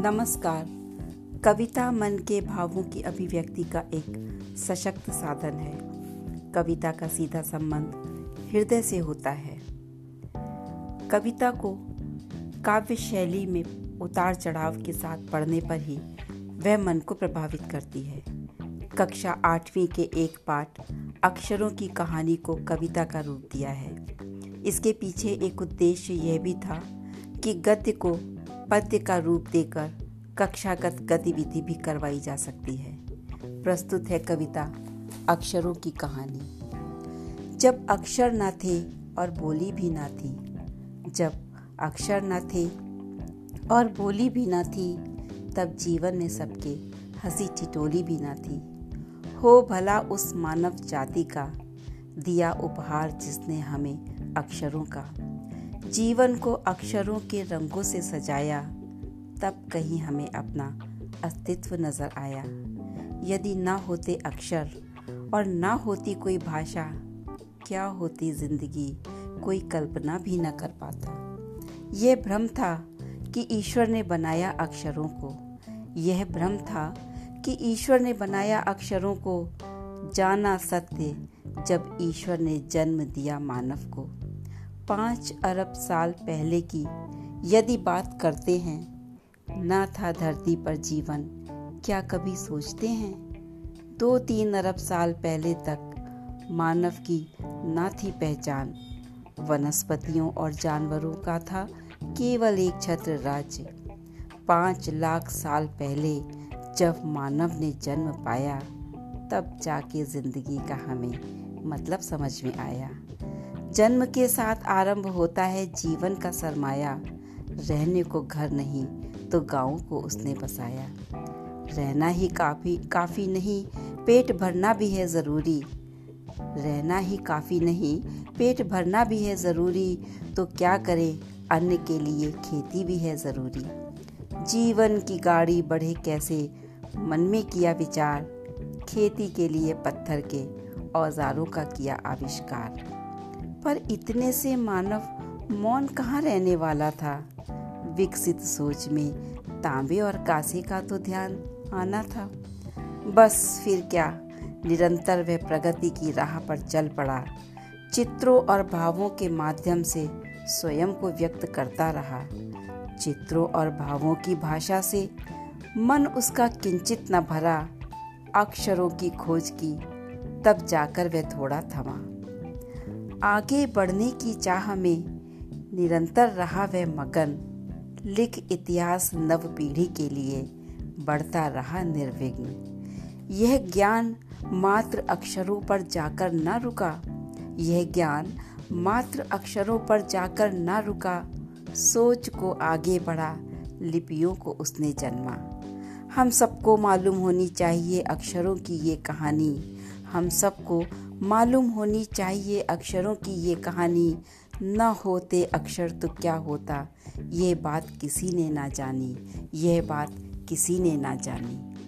नमस्कार। कविता मन के भावों की अभिव्यक्ति का एक सशक्त साधन है। कविता का सीधा संबंध हृदय से होता है। कविता को काव्य शैली में उतार चढ़ाव के साथ पढ़ने पर ही वह मन को प्रभावित करती है। कक्षा आठवीं के एक पाठ अक्षरों की कहानी को कविता का रूप दिया है। इसके पीछे एक उद्देश्य यह भी था कि गद्य को पद्य का रूप देकर कक्षागत गतिविधि भी करवाई जा सकती है। प्रस्तुत है कविता अक्षरों की कहानी। जब अक्षर न थे और बोली भी ना थी, जब अक्षर न थे और बोली भी ना थी, तब जीवन में सबके हँसी ठिठोली भी ना थी। हो भला उस मानव जाति का, दिया उपहार जिसने हमें अक्षरों का। जीवन को अक्षरों के रंगों से सजाया, तब कहीं हमें अपना अस्तित्व नज़र आया। यदि ना होते अक्षर और ना होती कोई भाषा, क्या होती ज़िंदगी, कोई कल्पना भी न कर पाता। यह भ्रम था कि ईश्वर ने बनाया अक्षरों को। यह भ्रम था कि ईश्वर ने बनाया अक्षरों को। जाना सत्य जब ईश्वर ने जन्म दिया मानव को। पाँच अरब साल पहले की यदि बात करते हैं, ना था धरती पर जीवन। क्या कभी सोचते हैं? दो तीन अरब साल पहले तक मानव की ना थी पहचान। वनस्पतियों और जानवरों का था केवल एक छत्र राज्य। पाँच लाख साल पहले जब मानव ने जन्म पाया, तब जाके ज़िंदगी का हमें मतलब समझ में आया। जन्म के साथ आरंभ होता है जीवन का सरमाया। रहने को घर नहीं तो गाँव को उसने बसाया। रहना ही काफ़ी काफ़ी नहीं, पेट भरना भी है ज़रूरी। रहना ही काफ़ी नहीं, पेट भरना भी है ज़रूरी तो क्या करें, अन्न के लिए खेती भी है ज़रूरी। जीवन की गाड़ी बढ़े कैसे, मन में किया विचार, खेती के लिए पत्थर के, औजारों का किया आविष्कार। पर इतने से मानव मौन कहाँ रहने वाला था? विकसित सोच में तांबे और कांसे का तो ध्यान आना था। बस फिर क्या, निरंतर वह प्रगति की राह पर चल पड़ा। चित्रों और भावों के माध्यम से स्वयं को व्यक्त करता रहा। चित्रों और भावों की भाषा से मन उसका किंचित न भरा, अक्षरों की खोज की, तब जाकर वह थोड़ा थमा। आगे बढ़ने की चाह में निरंतर रहा वह मगन। लिख इतिहास नव पीढ़ी के लिए बढ़ता रहा निर्विघ्न। यह ज्ञान मात्र अक्षरों पर जाकर न रुका। यह ज्ञान मात्र अक्षरों पर जाकर न रुका। सोच को आगे बढ़ा, लिपियों को उसने जन्मा। हम सबको मालूम होनी चाहिए अक्षरों की ये कहानी। हम सबको मालूम होनी चाहिए अक्षरों की ये कहानी। न होते अक्षर तो क्या होता? ये बात किसी ने ना जानी। यह बात किसी ने ना जानी।